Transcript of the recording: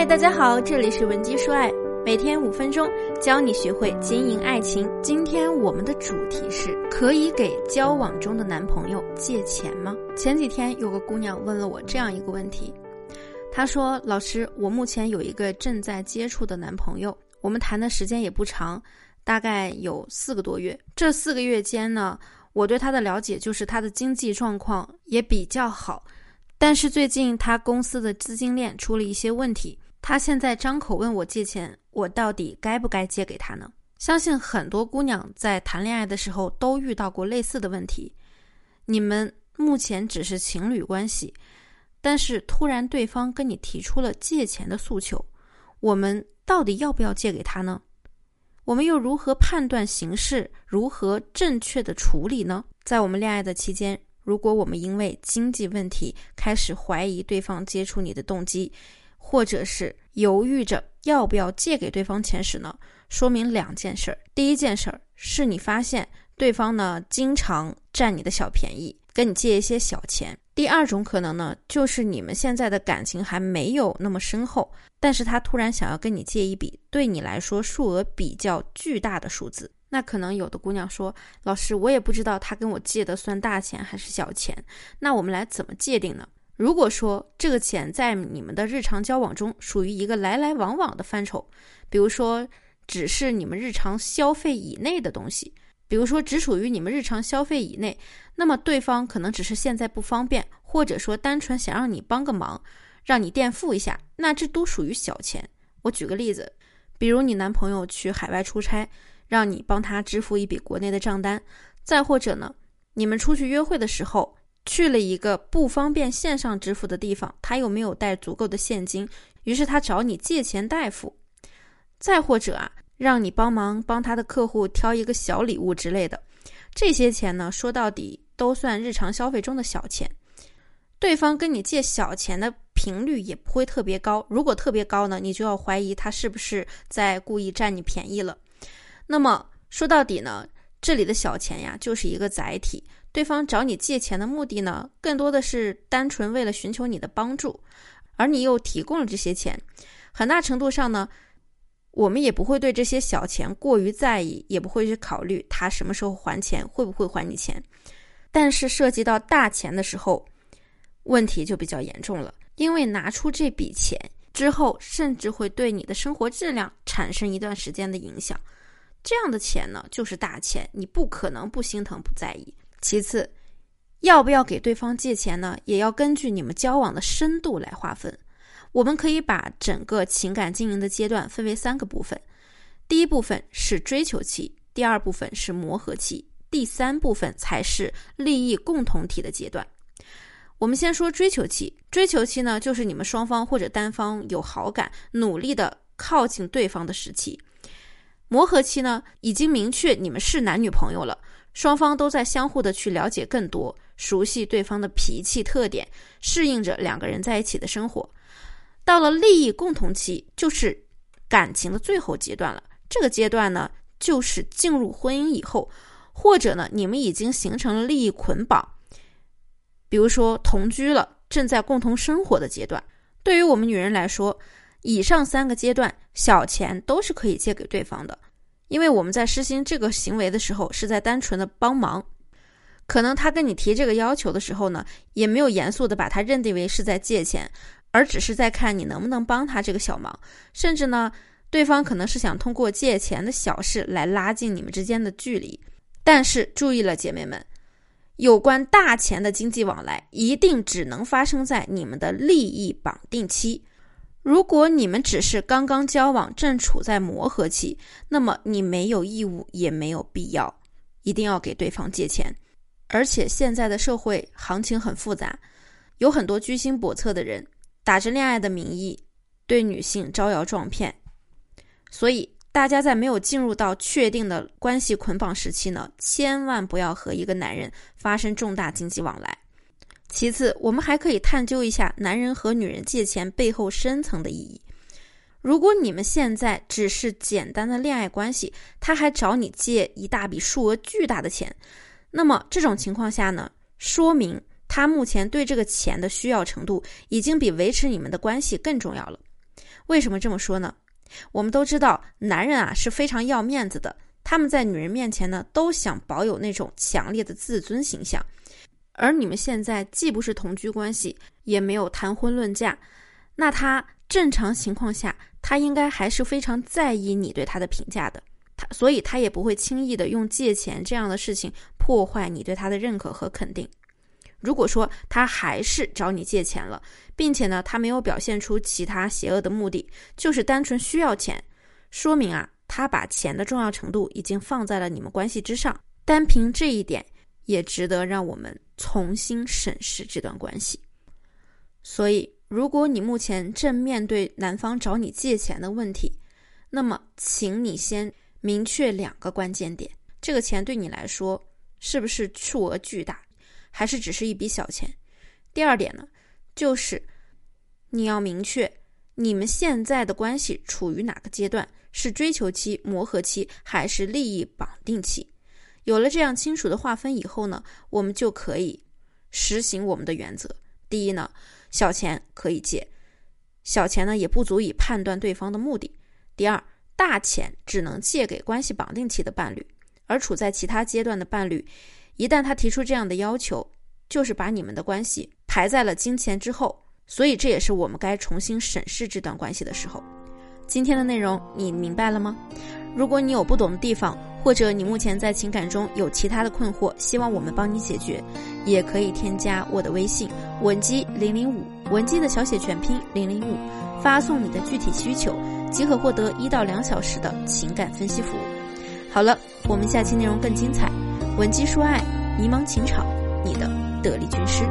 嗨，大家好，这里是文姬说爱，每天五分钟教你学会经营爱情。今天我们的主题是：可以给交往中的男朋友借钱吗？前几天有个姑娘问了我这样一个问题，她说：“老师，我目前有一个正在接触的男朋友，我们谈的时间也不长，大概有四个多月。这四个月间呢，我对他的了解就是他的经济状况也比较好。”但是最近他公司的资金链出了一些问题，他现在张口问我借钱，我到底该不该借给他呢？相信很多姑娘在谈恋爱的时候都遇到过类似的问题。你们目前只是情侣关系，但是突然对方跟你提出了借钱的诉求，我们到底要不要借给他呢？我们又如何判断形势？如何正确的处理呢？在我们恋爱的期间。如果我们因为经济问题开始怀疑对方接触你的动机，或者是犹豫着要不要借给对方钱时呢，说明两件事儿。第一件事儿是你发现对方呢经常占你的小便宜，跟你借一些小钱。第二种可能呢，就是你们现在的感情还没有那么深厚，但是他突然想要跟你借一笔对你来说数额比较巨大的数字。那可能有的姑娘说：“老师，我也不知道他跟我借的算大钱还是小钱，那我们来怎么界定呢？如果说这个钱在你们的日常交往中属于一个来来往往的范畴，比如说只是你们日常消费以内的东西，比如说只属于你们日常消费以内，那么对方可能只是现在不方便，或者说单纯想让你帮个忙，让你垫付一下，那这都属于小钱。我举个例子，比如你男朋友去海外出差。”让你帮他支付一笔国内的账单，再或者呢，你们出去约会的时候去了一个不方便线上支付的地方，他又没有带足够的现金，于是他找你借钱代付，再或者啊，让你帮忙帮他的客户挑一个小礼物之类的，这些钱呢，说到底都算日常消费中的小钱，对方跟你借小钱的频率也不会特别高，如果特别高呢，你就要怀疑他是不是在故意占你便宜了。那么说到底呢，这里的小钱呀，就是一个载体。对方找你借钱的目的呢，更多的是单纯为了寻求你的帮助，而你又提供了这些钱，很大程度上呢，我们也不会对这些小钱过于在意，也不会去考虑他什么时候还钱，会不会还你钱。但是涉及到大钱的时候，问题就比较严重了，因为拿出这笔钱之后，甚至会对你的生活质量产生一段时间的影响。这样的钱呢，就是大钱，你不可能不心疼不在意。其次，要不要给对方借钱呢？也要根据你们交往的深度来划分。我们可以把整个情感经营的阶段分为三个部分：第一部分是追求期，第二部分是磨合期，第三部分才是利益共同体的阶段。我们先说追求期。追求期呢，就是你们双方或者单方有好感，努力的靠近对方的时期。磨合期呢，已经明确你们是男女朋友了，双方都在相互的去了解更多，熟悉对方的脾气特点，适应着两个人在一起的生活。到了利益共同期，就是感情的最后阶段了。这个阶段呢，就是进入婚姻以后，或者呢，你们已经形成了利益捆绑，比如说同居了，正在共同生活的阶段。对于我们女人来说，以上三个阶段，小钱都是可以借给对方的，因为我们在实行这个行为的时候，是在单纯的帮忙。可能他跟你提这个要求的时候呢，也没有严肃的把他认定为是在借钱，而只是在看你能不能帮他这个小忙。甚至呢，对方可能是想通过借钱的小事来拉近你们之间的距离。但是注意了，姐妹们，有关大钱的经济往来，一定只能发生在你们的利益绑定期。如果你们只是刚刚交往，正处在磨合期，那么你没有义务，也没有必要，一定要给对方借钱。而且现在的社会行情很复杂，有很多居心叵测的人，打着恋爱的名义对女性招摇撞骗。所以，大家在没有进入到确定的关系捆绑时期呢，千万不要和一个男人发生重大经济往来。其次，我们还可以探究一下男人和女人借钱背后深层的意义。如果你们现在只是简单的恋爱关系，他还找你借一大笔数额巨大的钱，那么这种情况下呢，说明他目前对这个钱的需要程度已经比维持你们的关系更重要了。为什么这么说呢？我们都知道，男人啊是非常要面子的，他们在女人面前呢都想保有那种强烈的自尊形象。而你们现在既不是同居关系，也没有谈婚论嫁，那他正常情况下，他应该还是非常在意你对他的评价的。他所以，他也不会轻易的用借钱这样的事情破坏你对他的认可和肯定。如果说他还是找你借钱了，并且呢，他没有表现出其他邪恶的目的，就是单纯需要钱，说明啊，他把钱的重要程度已经放在了你们关系之上。单凭这一点，也值得让我们重新审视这段关系。所以，如果你目前正面对男方找你借钱的问题，那么，请你先明确两个关键点：这个钱对你来说是不是数额巨大？还是只是一笔小钱。第二点呢，就是你要明确你们现在的关系处于哪个阶段，是追求期、磨合期，还是利益绑定期？有了这样清楚的划分以后呢，我们就可以实行我们的原则。第一呢，小钱可以借，小钱呢也不足以判断对方的目的。第二，大钱只能借给关系绑定期的伴侣，而处在其他阶段的伴侣。一旦他提出这样的要求，就是把你们的关系排在了金钱之后，所以这也是我们该重新审视这段关系的时候。今天的内容你明白了吗？如果你有不懂的地方，或者你目前在情感中有其他的困惑，希望我们帮你解决，也可以添加我的微信文姬零零五，文姬的小写全拼零零五，发送你的具体需求，即可获得一到两小时的情感分析服务。好了，我们下期内容更精彩。文姬说爱，迷茫情场，你的得力军师。